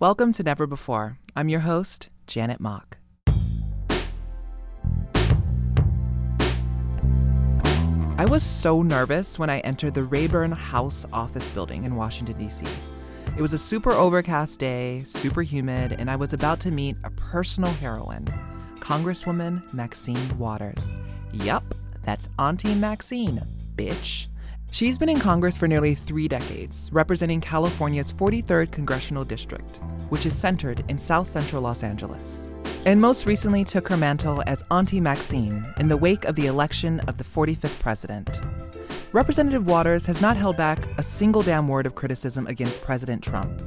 Welcome to Never Before. I'm your host, Janet Mock. I was so nervous when I entered the Rayburn House office building in Washington, D.C. It was a super overcast day, super humid, and I was about to meet a personal heroine, Congresswoman Maxine Waters. Yup, that's Auntie Maxine, bitch. She's been in Congress for nearly three decades, representing California's 43rd Congressional District, which is centered in south central Los Angeles. And most recently took her mantle as Auntie Maxine in the wake of the election of the 45th president. Representative Waters has not held back a single damn word of criticism against President Trump.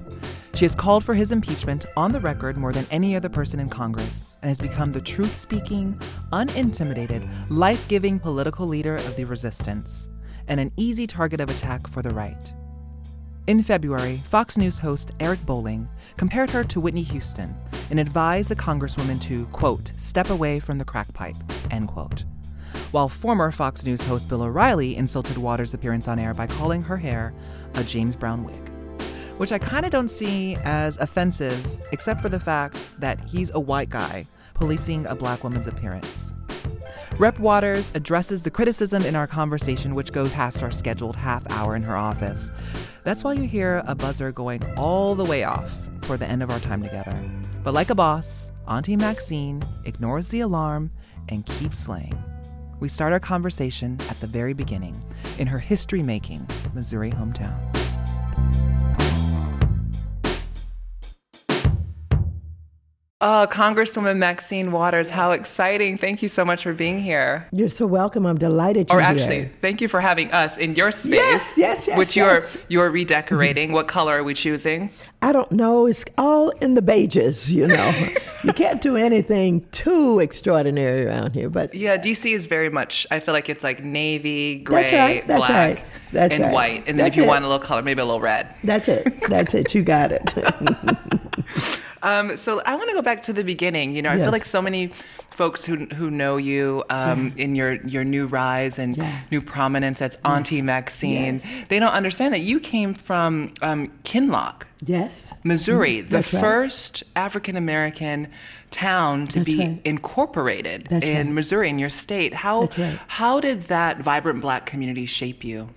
She has called for his impeachment on the record more than any other person in Congress and has become the truth speaking, unintimidated, life giving political leader of the resistance and an easy target of attack for the right. In February, Fox News host Eric Bolling compared her to Whitney Houston and advised the Congresswoman to, quote, step away from the crack pipe, end quote. While former Fox News host Bill O'Reilly insulted Waters' appearance on air by calling her hair a James Brown wig, which I kind of don't see as offensive, except for the fact that he's a white guy policing a black woman's appearance. Rep Waters addresses the criticism in our conversation, which goes past our scheduled half hour in her office. That's why you hear a buzzer going all the way off for the end of our time together. But like a boss, Auntie Maxine ignores the alarm and keeps slaying. We start our conversation at the very beginning in her history making Missouri hometown. Uh, Congresswoman Maxine Waters, how exciting. Thank you so much for being here. You're so welcome. I'm delighted you're Or actually, here. thank you for having us in your space. Yes, yes, yes, Which yes. you're you're redecorating. what color are we choosing? I don't know. It's all in the beiges, you know. you can't do anything too extraordinary around here, but Yeah, DC is very much. I feel like it's like navy, gray, That's right, that's black, right, that's and right. white. And then That's if you it. want a little color, maybe a little red. that's it. That's it. You got it. Um, so I want to go back to the beginning. You know, I Yes. feel like so many folks who who know you um, in your your new rise and Yeah. new prominence as Auntie Maxine, Yes. they don't understand that you came from um, Kinloch. yes. Missouri, the Mm-hmm. That's right. first African American town to That's be right. incorporated That's in right. Missouri, in your state. How how did that vibrant Black community shape you?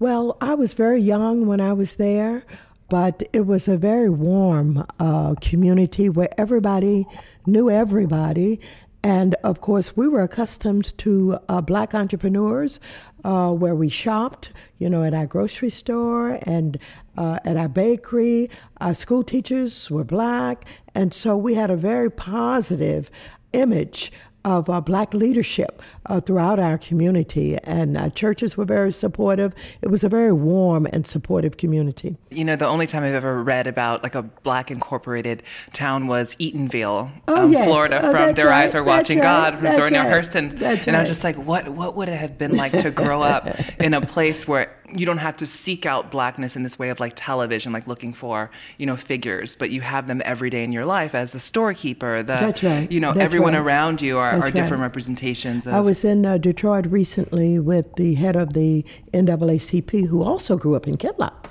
Well, I was very young when I was there, but it was a very warm uh, community where everybody knew everybody. And of course, we were accustomed to uh, black entrepreneurs uh, where we shopped, you know, at our grocery store and uh, at our bakery. Our school teachers were black. And so we had a very positive image of uh, black leadership uh, throughout our community, and uh, churches were very supportive. It was a very warm and supportive community. You know, the only time I've ever read about like a black incorporated town was Eatonville, Oh, um, yes. Florida, Oh, from that's Their Eyes. Are Watching right. God from That's Zora Neale right. Hurston. That's and I was just like, what what would it have been like to grow up in a place where you don't have to seek out blackness in this way of like television, like looking for, you know, figures, but you have them every day in your life as the storekeeper, the That's right. you know, That's everyone right. around you are, Are different right. representations of I was in uh, Detroit recently with the head of the NAACP, who also grew up in Kinloch.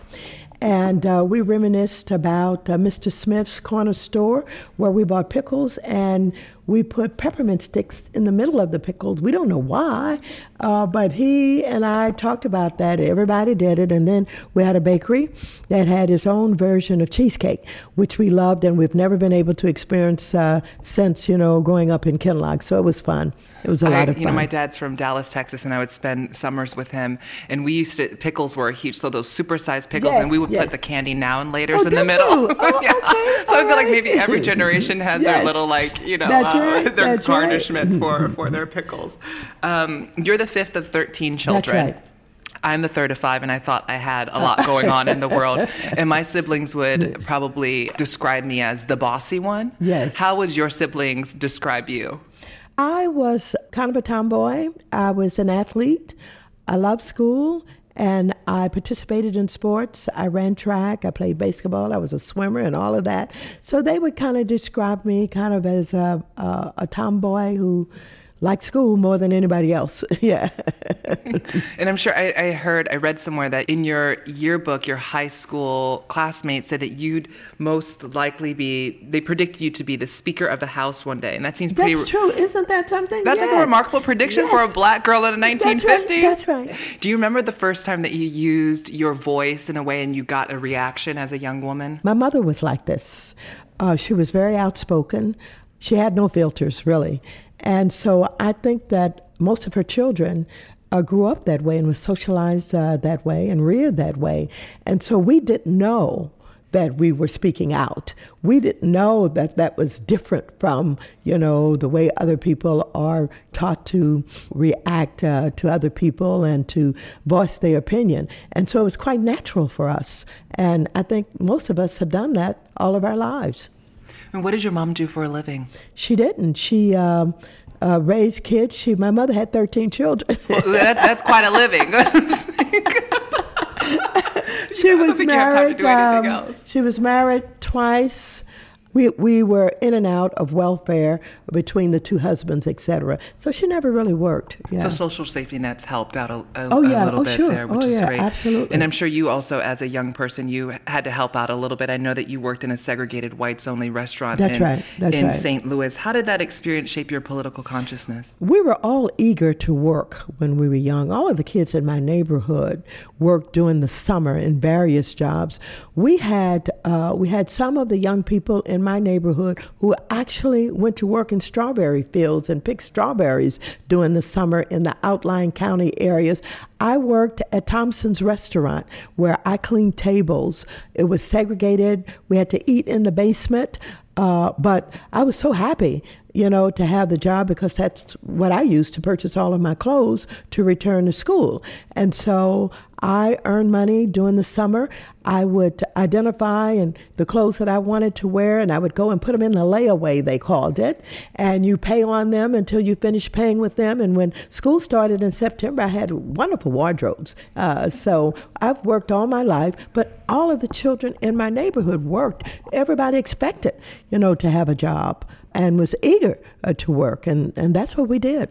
And uh, we reminisced about uh, Mr. Smith's corner store where we bought pickles and we put peppermint sticks in the middle of the pickles. We don't know why, uh, but he and I talked about that. Everybody did it. And then we had a bakery that had its own version of cheesecake, which we loved and we've never been able to experience uh, since, you know, growing up in Kinloch. So it was fun. It was a I, lot of you know, my dad's from Dallas, Texas, and I would spend summers with him. And we used to pickles were huge, so those supersized pickles, Yes, and we would yes. put the candy now and later's Oh, in the middle. Oh, Yeah. okay, So I feel like maybe every generation has their little like you know uh, right, their that's right. garnishment for for their pickles. Um, you're the fifth of thirteen children. right. I'm the third of five, and I thought I had a lot going on in the world. And my siblings would probably describe me as the bossy one. Yes. How would your siblings describe you? I was kind of a tomboy. I was an athlete. I loved school and I participated in sports. I ran track, I played basketball, I was a swimmer, and all of that. So they would kind of describe me kind of as a, a, a tomboy who liked school more than anybody else. yeah. and I'm sure I, I, heard, I read somewhere that in your yearbook, your high school classmates said that you'd most likely be, they predicted you to be the Speaker of the House one day. And that seems pretty. That's true. Isn't that something? That's yes. like a remarkable prediction yes. for a black girl in the 1950s. That's right. That's right. Do you remember the first time that you used your voice in a way and you got a reaction as a young woman? My mother was like this. Uh, she was very outspoken. She had no filters, really. And so I think that most of her children uh, grew up that way and was socialized uh, that way and reared that way. And so we didn't know that we were speaking out. We didn't know that that was different from, you know, the way other people are taught to react uh, to other people and to voice their opinion. And so it was quite natural for us. And I think most of us have done that all of our lives. And what did your mom do for a living? She didn't. She um, uh, raised kids. She, my mother had 13 children. well, that, that's quite a living. she was married. Um, she was married twice we, we were in and out of welfare between the two husbands, etc. So she never really worked. Yeah. So social safety nets helped out a, a, oh, yeah. a little oh, bit sure. there, which oh, is yeah, great. Absolutely. And I'm sure you also, as a young person, you had to help out a little bit. I know that you worked in a segregated whites-only restaurant That's in, right. That's in right. St. Louis. How did that experience shape your political consciousness? We were all eager to work when we were young. All of the kids in my neighborhood worked during the summer in various jobs. We had uh, we had some of the young people in my neighborhood who actually went to work in strawberry fields and picked strawberries during the summer in the outlying county areas. I worked at Thompson's restaurant where I cleaned tables. It was segregated. We had to eat in the basement. Uh, but I was so happy, you know, to have the job because that's what I used to purchase all of my clothes to return to school. And so I earned money during the summer. I would identify and the clothes that I wanted to wear, and I would go and put them in the layaway, they called it. And you pay on them until you finish paying with them. And when school started in September, I had wonderful wardrobes. Uh, so I've worked all my life, but all of the children in my neighborhood worked. Everybody expected, you know, to have a job and was eager uh, to work. And, and that's what we did.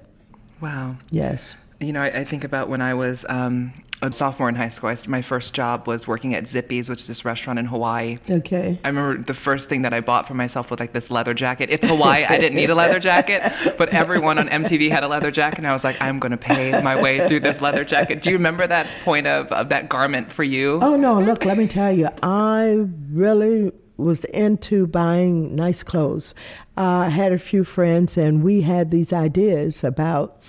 Wow. Yes. You know, I, I think about when I was um, a sophomore in high school. I, my first job was working at Zippy's, which is this restaurant in Hawaii. Okay. I remember the first thing that I bought for myself was like this leather jacket. It's Hawaii. I didn't need a leather jacket, but everyone on MTV had a leather jacket, and I was like, I'm going to pay my way through this leather jacket. Do you remember that point of, of that garment for you? Oh, no. Look, let me tell you, I really was into buying nice clothes. Uh, I had a few friends, and we had these ideas about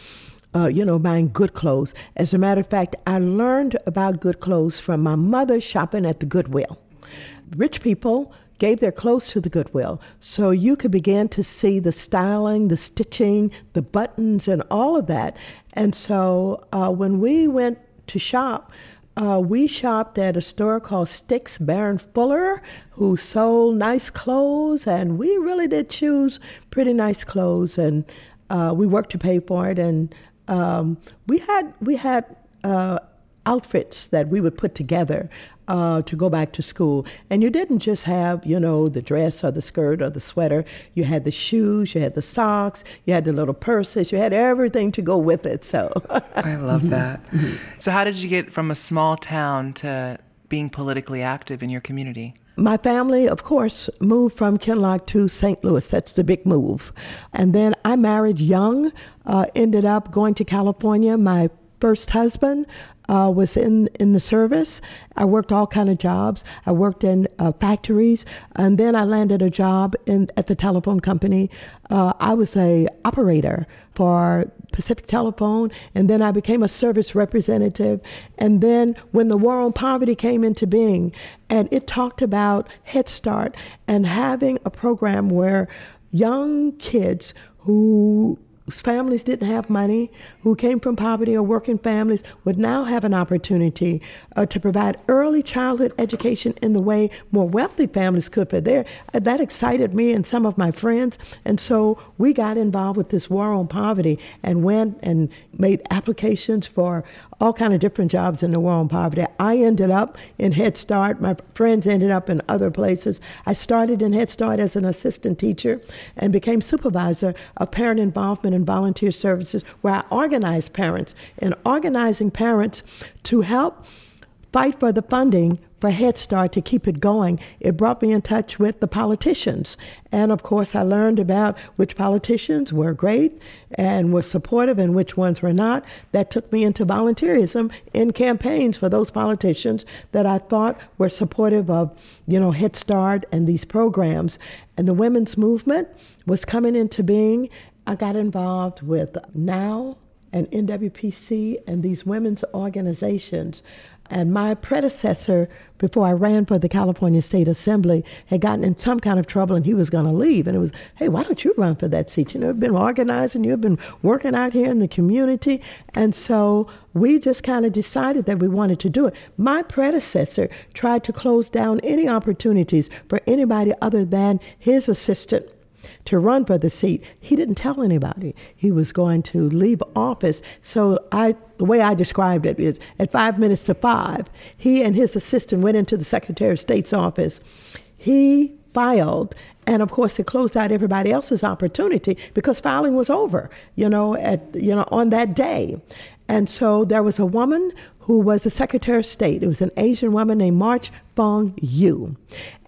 uh, you know, buying good clothes. As a matter of fact, I learned about good clothes from my mother shopping at the Goodwill. Rich people gave their clothes to the Goodwill. So you could begin to see the styling, the stitching, the buttons, and all of that. And so uh, when we went to shop, uh, we shopped at a store called Stix Baer and Fuller, who sold nice clothes, and we really did choose pretty nice clothes, and uh, we worked to pay for it. And um, we had we had uh, outfits that we would put together uh, to go back to school. And you didn't just have, you know, the dress or the skirt or the sweater. You had the shoes, you had the socks, you had the little purses, you had everything to go with it. So I love that. so how did you get from a small town to being politically active in your community? My family, of course, moved from Kinloch to St. Louis. That's the big move. And then I married young, uh, ended up going to California. My first husband uh, was in, in the service. I worked all kind of jobs. I worked in uh, factories, and then I landed a job in at the telephone company. Uh, I was a operator for Pacific Telephone, and then I became a service representative. And then when the War on Poverty came into being, and it talked about Head Start and having a program where young kids who families didn't have money, who came from poverty or working families, would now have an opportunity uh, to provide early childhood education in the way more wealthy families could. For there, uh, that excited me and some of my friends, and so we got involved with this war on poverty and went and made applications for all kind of different jobs in the war on poverty. I ended up in Head Start. My friends ended up in other places. I started in Head Start as an assistant teacher and became supervisor of parent involvement and Volunteer Services, where I organized parents and organizing parents to help fight for the funding for Head Start to keep it going, it brought me in touch with the politicians. And of course, I learned about which politicians were great and were supportive and which ones were not. That took me into volunteerism in campaigns for those politicians that I thought were supportive of, you know, Head Start and these programs. And the women's movement was coming into being. I got involved with NOW and NWPC and these women's organizations and my predecessor, before I ran for the California State Assembly, had gotten in some kind of trouble and he was going to leave. And it was, hey, why don't you run for that seat? You know, you've been organizing, you've been working out here in the community. And so we just kind of decided that we wanted to do it. My predecessor tried to close down any opportunities for anybody other than his assistant to run for the seat. He didn't tell anybody he was going to leave office. So I, the way I described it is, at five minutes to five, he and his assistant went into the Secretary of State's office. He filed and of course it closed out everybody else's opportunity because filing was over you know at you know on that day and so there was a woman who was the Secretary of State. It was an Asian woman named March Fong Eu.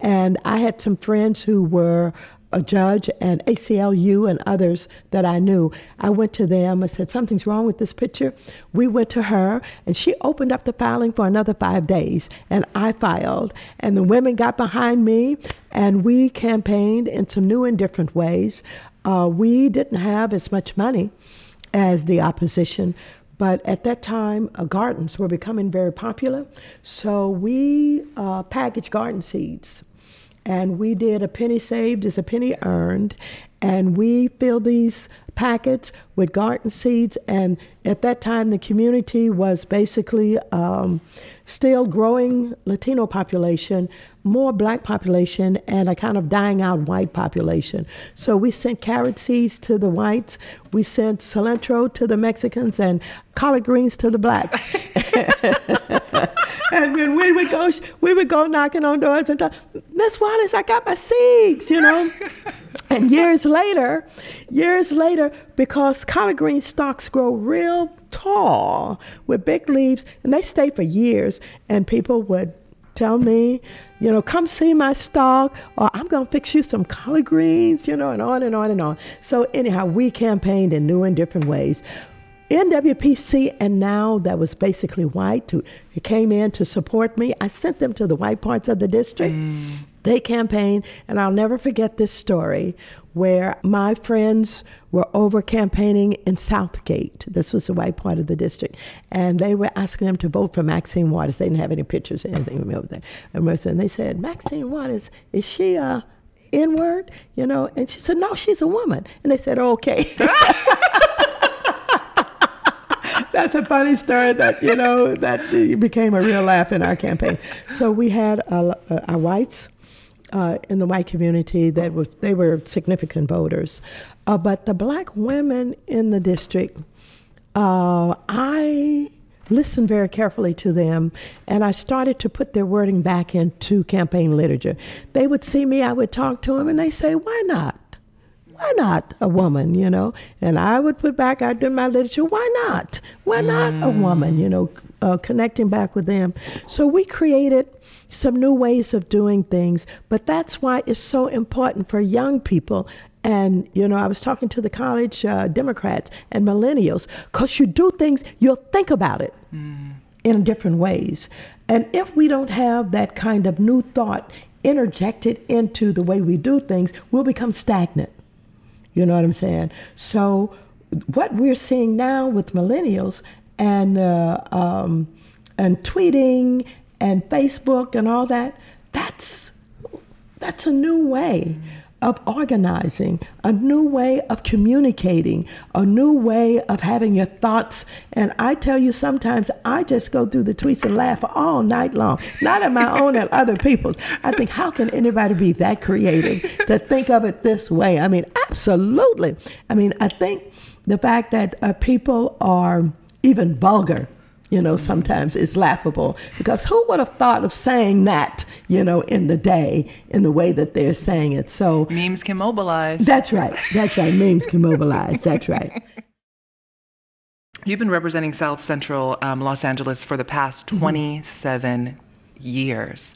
And I had some friends who were a judge and ACLU and others that I knew. I went to them. I said, Something's wrong with this picture. We went to her, and she opened up the filing for another five days. And I filed. And the women got behind me, and we campaigned in some new and different ways. Uh, we didn't have as much money as the opposition. But at that time, uh, gardens were becoming very popular. So we uh, packaged garden seeds and we did a penny saved is a penny earned. And we filled these packets with garden seeds. And at that time the community was basically um, still growing latino population more black population and a kind of dying out white population. So we sent carrot seeds to the whites. We sent cilantro to the mexicans and collard greens to the blacks and when we would go, we would go knocking on doors and talk, Miss Wallace, I got my seeds, you know. and years later, years later, because collard green stalks grow real tall with big leaves, and they stay for years, and people would tell me, you know, come see my stalk, or I'm going to fix you some collard greens, you know, and on and on and on. So, anyhow, we campaigned in new and different ways. NWPC and now that was basically white to it came in to support me. I sent them to the white parts of the district. Mm. They campaigned, and I'll never forget this story where my friends were over campaigning in Southgate. This was the white part of the district. And they were asking them to vote for Maxine Waters. They didn't have any pictures or anything of there. And they said, Maxine Waters, is she a N word? You know? And she said, No, she's a woman. And they said, Okay. that's a funny story that you know that became a real laugh in our campaign. So we had our whites uh, in the white community that was they were significant voters, uh, but the black women in the district, uh, I listened very carefully to them and I started to put their wording back into campaign literature. They would see me, I would talk to them, and they say, "Why not?" Why not a woman, you know? And I would put back, I'd do my literature, why not? Why not a woman, you know, uh, connecting back with them. So we created some new ways of doing things, but that's why it's so important for young people. And, you know, I was talking to the college uh, Democrats and millennials, because you do things, you'll think about it mm. in different ways. And if we don't have that kind of new thought interjected into the way we do things, we'll become stagnant. You know what I'm saying? So, what we're seeing now with millennials and uh, um, and tweeting and Facebook and all that, that's that's a new way of organizing, a new way of communicating, a new way of having your thoughts. And I tell you, sometimes I just go through the tweets and laugh all night long, not at my own, at other people's. I think, how can anybody be that creative to think of it this way? I mean, absolutely. I mean, I think the fact that uh, people are even vulgar You know, sometimes it's laughable because who would have thought of saying that, you know, in the day in the way that they're saying it? So memes can mobilize. That's right. That's right. memes can mobilize. That's right. You've been representing South Central um, Los Angeles for the past mm-hmm. 27 mm-hmm years.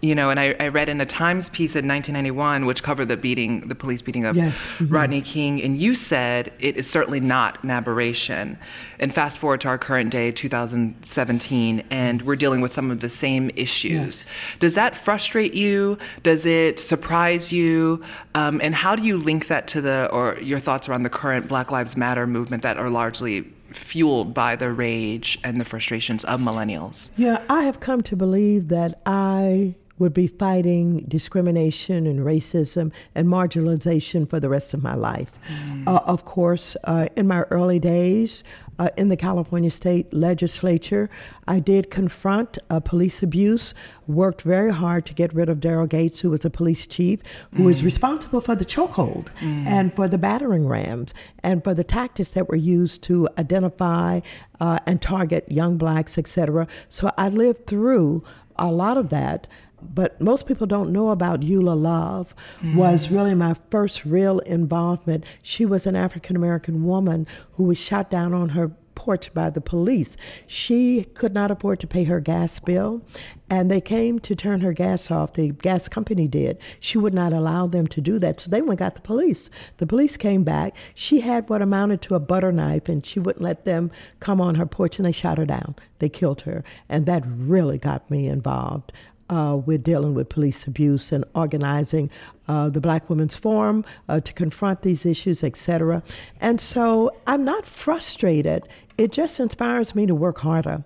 You know, and I, I, read in a Times piece in 1991, which covered the beating, the police beating of yes. mm-hmm. Rodney King, and you said it is certainly not an aberration. And fast forward to our current day, 2017, and we're dealing with some of the same issues. Yes. Does that frustrate you? Does it surprise you? Um, and how do you link that to the, or your thoughts around the current Black Lives Matter movement that are largely fueled by the rage and the frustrations of millennials. Yeah, I have come to believe that I would be fighting discrimination and racism and marginalization for the rest of my life. Mm. Uh, of course, uh, in my early days, uh, in the California State Legislature. I did confront uh, police abuse, worked very hard to get rid of Daryl Gates, who was a police chief, who mm. was responsible for the chokehold mm. and for the battering rams and for the tactics that were used to identify uh, and target young blacks, etc. So I lived through a lot of that but most people don't know about Eula Love mm. was really my first real involvement. She was an African American woman who was shot down on her porch by the police. She could not afford to pay her gas bill, and they came to turn her gas off. The gas company did. She would not allow them to do that, so they went got the police. The police came back. She had what amounted to a butter knife, and she wouldn't let them come on her porch, and they shot her down. They killed her, and that really got me involved uh, we're dealing with police abuse and organizing uh, the Black Women's Forum uh, to confront these issues, etc. And so I'm not frustrated. It just inspires me to work harder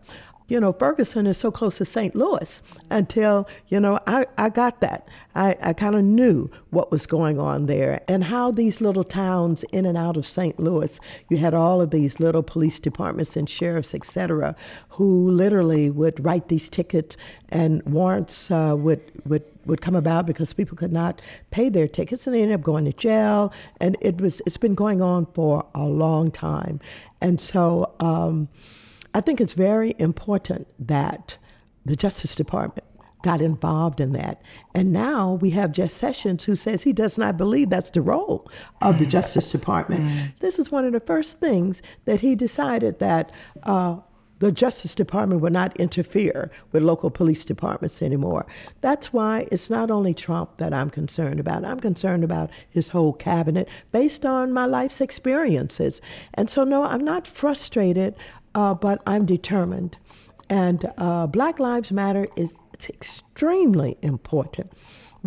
you know, Ferguson is so close to St. Louis until, you know, I, I got that. I, I kind of knew what was going on there and how these little towns in and out of St. Louis, you had all of these little police departments and sheriffs, et cetera, who literally would write these tickets and warrants uh, would, would, would come about because people could not pay their tickets and they ended up going to jail. And it was, it's been going on for a long time. And so, um, I think it's very important that the Justice Department got involved in that. And now we have Jeff Sessions who says he does not believe that's the role of the Justice Department. Mm. This is one of the first things that he decided that uh, the Justice Department will not interfere with local police departments anymore. That's why it's not only Trump that I'm concerned about. I'm concerned about his whole cabinet based on my life's experiences. And so, no, I'm not frustrated uh, but I'm determined. And uh, Black Lives Matter is extremely important.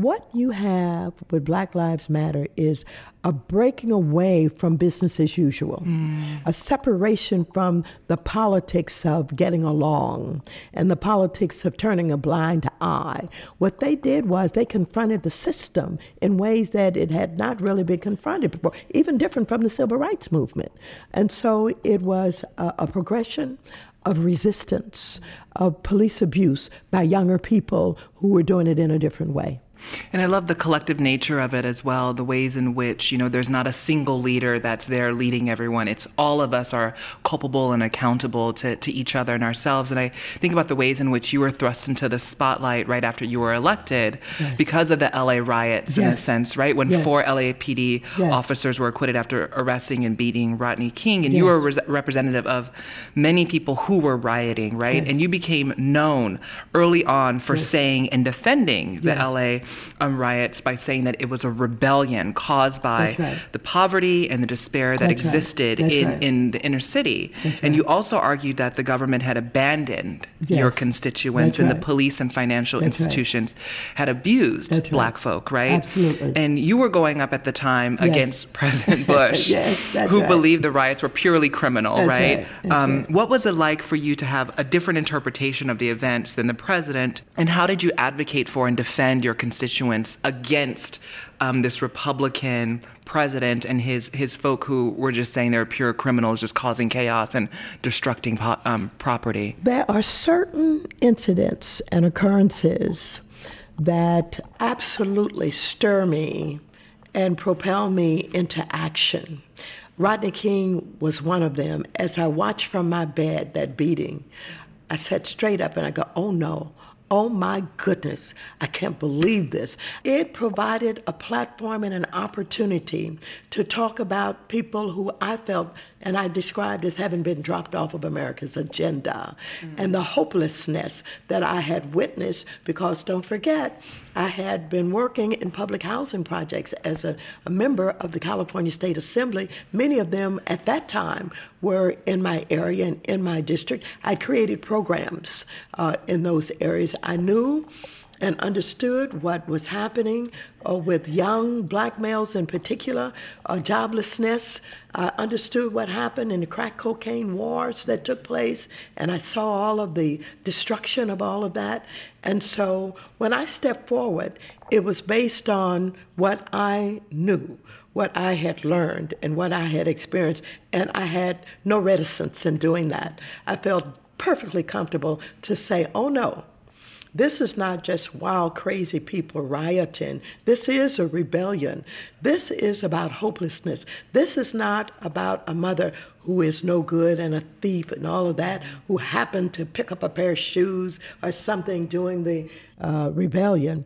What you have with Black Lives Matter is a breaking away from business as usual, mm. a separation from the politics of getting along and the politics of turning a blind eye. What they did was they confronted the system in ways that it had not really been confronted before, even different from the civil rights movement. And so it was a, a progression of resistance, of police abuse by younger people who were doing it in a different way. And I love the collective nature of it as well, the ways in which, you know, there's not a single leader that's there leading everyone. It's all of us are culpable and accountable to, to each other and ourselves. And I think about the ways in which you were thrust into the spotlight right after you were elected yes. because of the LA riots, yes. in a sense, right? When yes. four LAPD officers were acquitted after arresting and beating Rodney King. And you were a representative of many people who were rioting, right? And you became known early on for saying and defending the LA um, riots by saying that it was a rebellion caused by right. the poverty and the despair that That's existed right. in, right. in the inner city. and you also argued that the government had abandoned yes. your constituents That's and the police and financial That's institutions had abused black folk, right? Absolutely. And you were going up at the time yes. against President Bush, yes, who believed the riots were purely criminal, right? Um, what was it like for you to have a different interpretation of the events than the president? And how did you advocate for and defend your constituents? Constituents against um, this Republican president and his his folk who were just saying they're pure criminals, just causing chaos and destructing po- um, property. There are certain incidents and occurrences that absolutely stir me and propel me into action. Rodney King was one of them. As I watched from my bed that beating, I sat straight up and I go, oh no, Oh my goodness, I can't believe this. It provided a platform and an opportunity to talk about people who I felt and I described as having been dropped off of America's agenda mm-hmm. and the hopelessness that I had witnessed because don't forget, I had been working in public housing projects as a, a member of the California State Assembly. Many of them at that time were in my area and in my district. I created programs uh, in those areas. I knew and understood what was happening uh, with young black males in particular, uh, joblessness. I understood what happened in the crack cocaine wars that took place, and I saw all of the destruction of all of that. And so when I stepped forward, it was based on what I knew, what I had learned, and what I had experienced, and I had no reticence in doing that. I felt perfectly comfortable to say, oh no, this is not just wild, crazy people rioting. This is a rebellion. This is about hopelessness. This is not about a mother who is no good and a thief and all of that, who happened to pick up a pair of shoes or something during the uh, rebellion.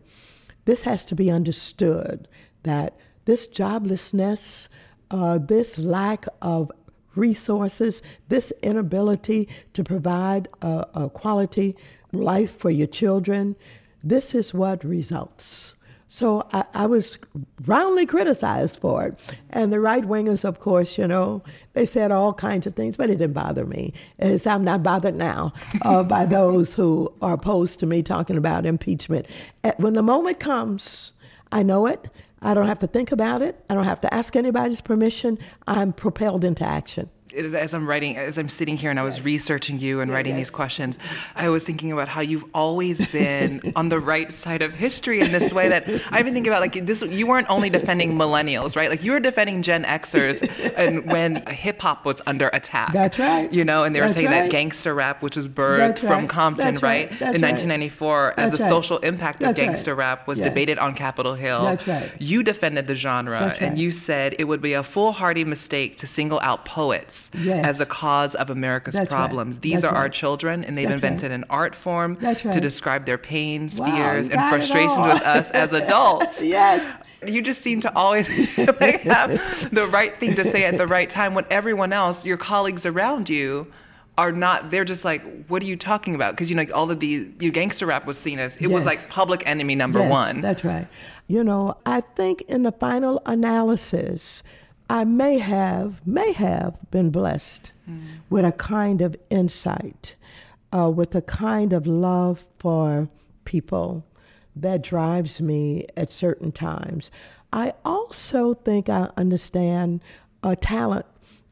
This has to be understood that this joblessness, uh, this lack of resources, this inability to provide a, a quality life for your children, this is what results. So I, I, was roundly criticized for it. And the right wingers, of course, you know, they said all kinds of things, but it didn't bother me. As I'm not bothered now uh, by those who are opposed to me talking about impeachment. When the moment comes, I know it. I don't have to think about it. I don't have to ask anybody's permission. I'm propelled into action as I'm writing, as I'm sitting here and I was researching you and writing these questions, I was thinking about how you've always been on the right side of history in this way that I even think about like this. You weren't only defending millennials, right? Like you were defending Gen Xers, and when hip hop was under attack. That's right. You know, and they were That's saying right. that gangster rap, which was birthed from Compton, That's right, right. in 1994, as a social impact of gangster rap, was debated on Capitol Hill. That's right. You defended the genre, and you said it would be a foolhardy mistake to single out poets yes. as a cause of America's That's problems. Right. These That's are right. our children, and they've That's invented an art form to describe their pains, wow, fears, and frustrations with us as adults. yes you just seem to always like, have the right thing to say at the right time when everyone else, your colleagues around you, are not. They're just like, what are you talking about? Because you know, all of the you gangster rap was seen as it yes. was like public enemy number yes, one. That's right. You know, I think in the final analysis, I may have, may have been blessed mm. with a kind of insight, uh, with a kind of love for people that drives me at certain times. I also think I understand a talent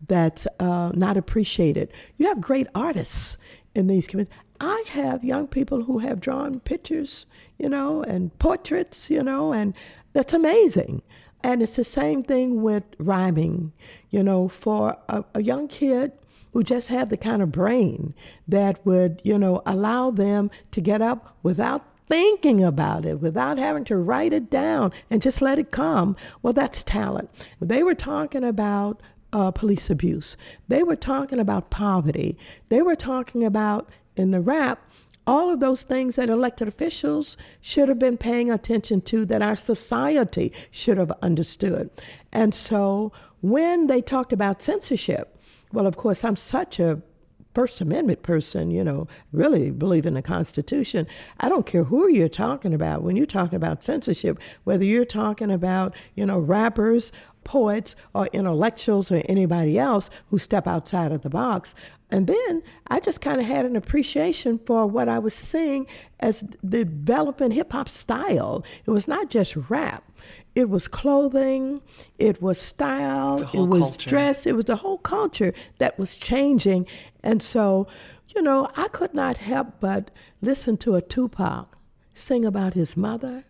that's uh, not appreciated. You have great artists in these communities. I have young people who have drawn pictures, you know, and portraits, you know, and that's amazing. And it's the same thing with rhyming. You know, for a, a young kid who just have the kind of brain that would, you know, allow them to get up without thinking about it, without having to write it down and just let it come. Well, that's talent. They were talking about uh, police abuse. They were talking about poverty. They were talking about, in the rap, all of those things that elected officials should have been paying attention to, that our society should have understood. And so when they talked about censorship, well, of course, I'm such a First Amendment person, you know, really believe in the Constitution. I don't care who you're talking about. When you're talking about censorship, whether you're talking about, you know, rappers poets or intellectuals or anybody else who step outside of the box. And then I just kind of had an appreciation for what I was seeing as developing hip hop style. It was not just rap. It was clothing, it was style, it was culture. dress, it was the whole culture that was changing. And so, you know, I could not help but listen to a Tupac sing about his mother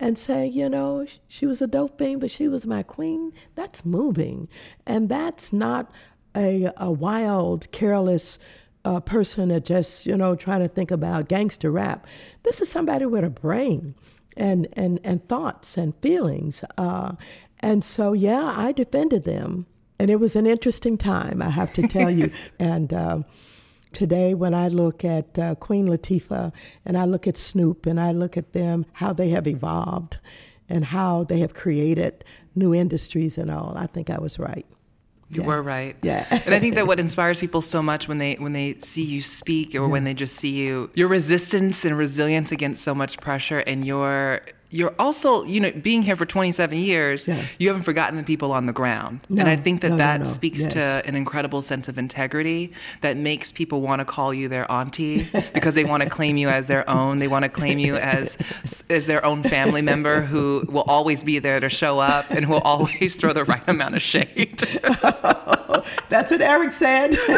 and say, you know, she was a dope fiend, but she was my queen, that's moving. And that's not a, a wild, careless uh, person that just, you know, trying to think about gangster rap. This is somebody with a brain and, and, and thoughts and feelings. Uh, and so, yeah, I defended them And it was an interesting time, I have to tell you. and um, today, when I look at uh, Queen Latifah and I look at Snoop and I look at them, how they have evolved and how they have created new industries and all, I think I was right. You Yeah. were right. Yeah. and I think that what inspires people so much when they when they see you speak or when they just see you, your resistance and resilience against so much pressure, and your you're also you know being here for 27 years, Yeah. you haven't forgotten the people on the ground, No, and I think that no, that no. speaks Yes. to an incredible sense of integrity that makes people want to call you their auntie because they want to claim you as their own. They want to claim you as as their own family member who will always be there to show up and who will always throw the right amount of shade. That's what Eric said.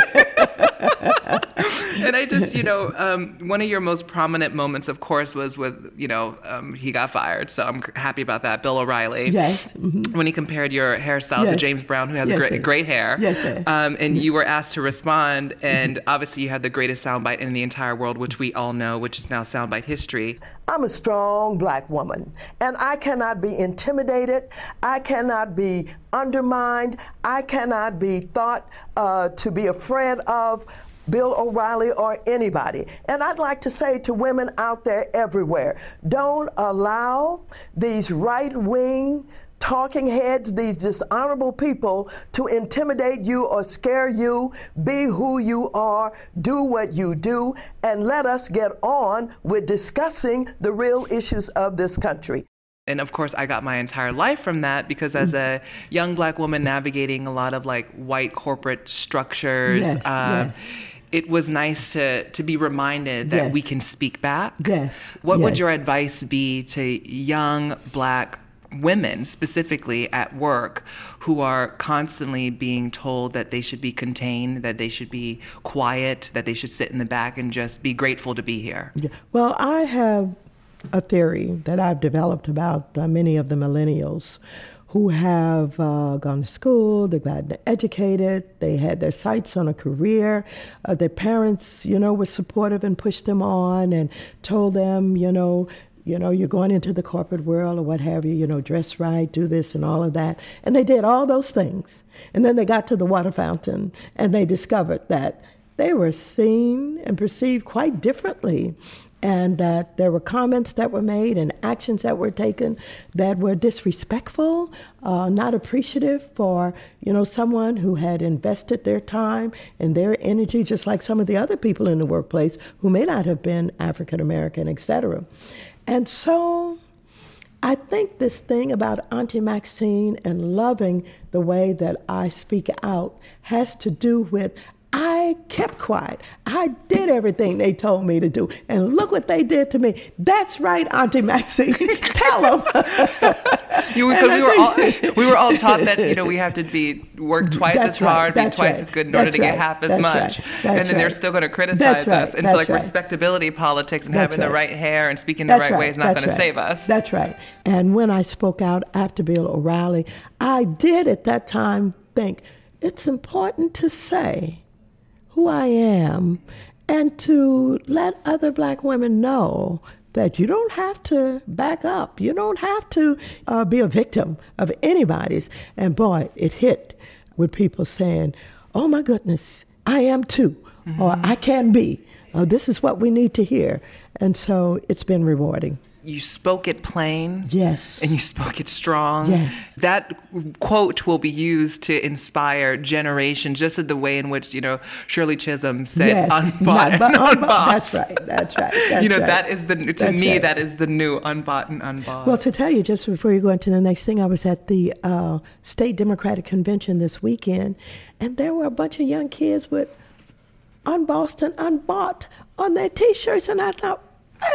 and I just, you know, um, one of your most prominent moments, of course, was with, you know, um, he got fired. So I'm happy about that. Bill O'Reilly. yes. mhm. When he compared your hairstyle to James Brown, who has Yes, great, great hair. Yes, sir. Um, and you were asked to respond. And obviously, you had the greatest soundbite in the entire world, which we all know, which is now soundbite history. I'm a strong black woman, and I cannot be intimidated. I cannot be undermined. I cannot be thought uh, to be afraid of. Bill O'Reilly or anybody. And I'd like to say to women out there everywhere don't allow these right wing talking heads, these dishonorable people, to intimidate you or scare you. Be who you are, do what you do, and let us get on with discussing the real issues of this country. and of course i got my entire life from that because as a young black woman navigating a lot of like white corporate structures Yes, uh, yes. It was nice to to be reminded that Yes. we can speak back Yes, what would your advice be to young black women specifically at work who are constantly being told that they should be contained that they should be quiet that they should sit in the back and just be grateful to be here Yeah. Well, I have a theory that I've developed about uh, many of the millennials who have uh, gone to school, they've gotten educated, they had their sights on a career. Uh, their parents, you know, were supportive and pushed them on and told them, you know, you know, you're going into the corporate world or what have you, you know, dress right, do this and all of that. And they did all those things. And then they got to the water fountain and they discovered that they were seen and perceived quite differently and that there were comments that were made and actions that were taken that were disrespectful, uh, not appreciative for you know someone who had invested their time and their energy, just like some of the other people in the workplace who may not have been African American, etc. And so I think this thing about Auntie Maxine and loving the way that I speak out has to do with I kept quiet. I did everything they told me to do. And look what they did to me. That's right, Auntie Maxine. Tell them. You, we were all we were all taught that you know we have to be work twice That's as hard, right, be twice right, as good in order that's to get half as that's much, and that's then they're still going to criticize That's us. And so like respectability politics and That's having the right. hair and speaking the right, way is not that's going to save us. That's right. And when I spoke out after Bill O'Reilly, I did at that time think it's important to say who I am and to let other black women know that you don't have to back up. You don't have to uh, be a victim of anybody's. And boy, it hit with people saying, oh my goodness, I am too, or I can be. Uh, this is what we need to hear. And so it's been rewarding. You spoke it plain. Yes. And you spoke it strong. Yes. That quote will be used to inspire generations, just in the way in which, you know, Shirley Chisholm said, Yes, unbought not and unbought. That's right. That's right. That's you know, right. that is the, to That's me, right. that is the new unbought and unbossed. Well, to tell you, just before you go into the next thing, I was at the uh, state Democratic convention this weekend, and there were a bunch of young kids with unbossed and unbought on their T-shirts, and I thought,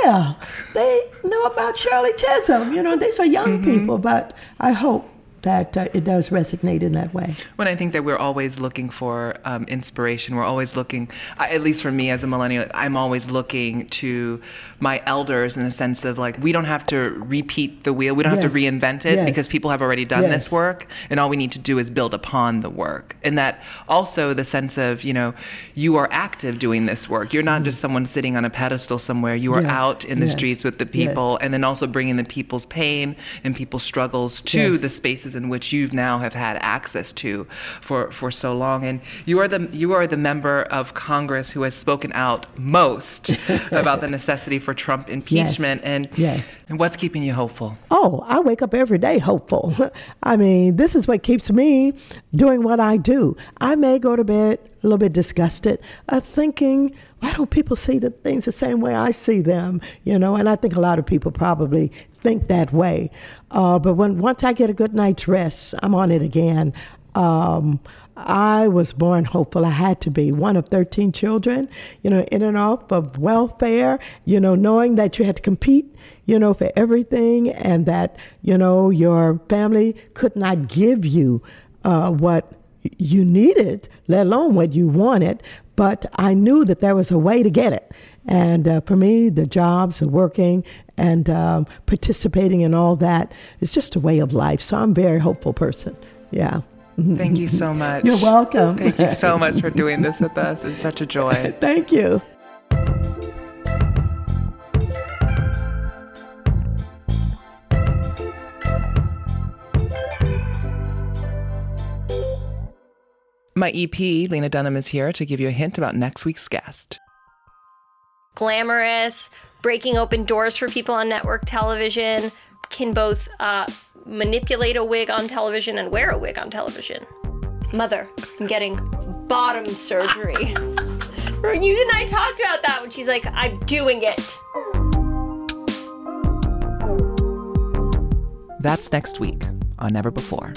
yeah, they know about Shirley Chisholm. You know, these are young Mm-hmm. people, but I hope that uh, it does resonate in that way. When I think that we're always looking for um, inspiration, we're always looking, at least for me as a millennial, I'm always looking to my elders in the sense of like, we don't have to repeat the wheel, we don't have to reinvent it Yes. because people have already done Yes. this work, and all we need to do is build upon the work. And that also the sense of, you know, you are active doing this work. You're not mm-hmm. just someone sitting on a pedestal somewhere, you are Yes. out in the Yes. streets with the Yes. people, and then also bringing the people's pain and people's struggles to Yes. the spaces spaces in which you've now have had access to for, for so long. And you are the you are the member of Congress who has spoken out most about the necessity for Trump impeachment. Yes. And Yes. and what's keeping you hopeful? Oh, I wake up every day hopeful. I mean, this is what keeps me doing what I do. I may go to bed a little bit disgusted, uh, thinking, why don't people see the things the same way I see them? You know, and I think a lot of people probably think that way. Uh, but when once I get a good night's rest, I'm on it again. Um, I was born hopeful. I had to be one of 13 children, you know, in and off of welfare, you know, knowing that you had to compete, you know, for everything and that, you know, your family could not give you uh, what you needed, let alone what you wanted. But I knew that there was a way to get it. And uh, for me, the jobs, the working, and um, participating in all that is just a way of life. So I'm a very hopeful person. Yeah. Thank you so much. You're welcome. Thank you so much for doing this with us. It's such a joy. Thank you. My EP, Lena Dunham, is here to give you a hint about next week's guest. glamorous, breaking open doors for people on network television, can both uh, manipulate a wig on television and wear a wig on television. Mother, I'm getting bottom surgery. you and I talked about that when she's like, I'm doing it. That's next week on Never Before.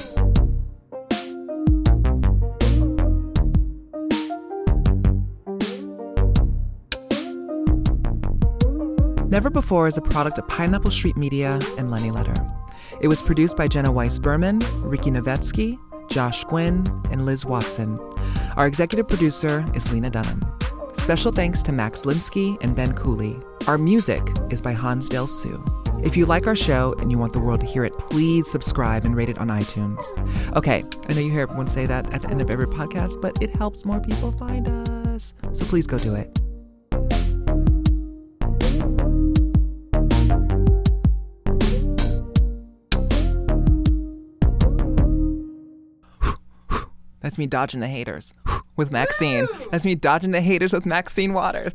Never Before is a product of Pineapple Street Media and Lenny Letter. It was produced by Jenna Weiss Berman, Rikki Novetsky, Josh Gwynn, and Liz Watson. Our executive producer is Lena Dunham. Special thanks to Max Linsky and Ben Cooley. Our music is by Hansdale Hsu. If you like our show and you want the world to hear it, please subscribe and rate it on iTunes. Okay, I know you hear everyone say that at the end of every podcast, but it helps more people find us. So please go do it. That's me dodging the haters with Maxine. That's me dodging the haters with Maxine Waters.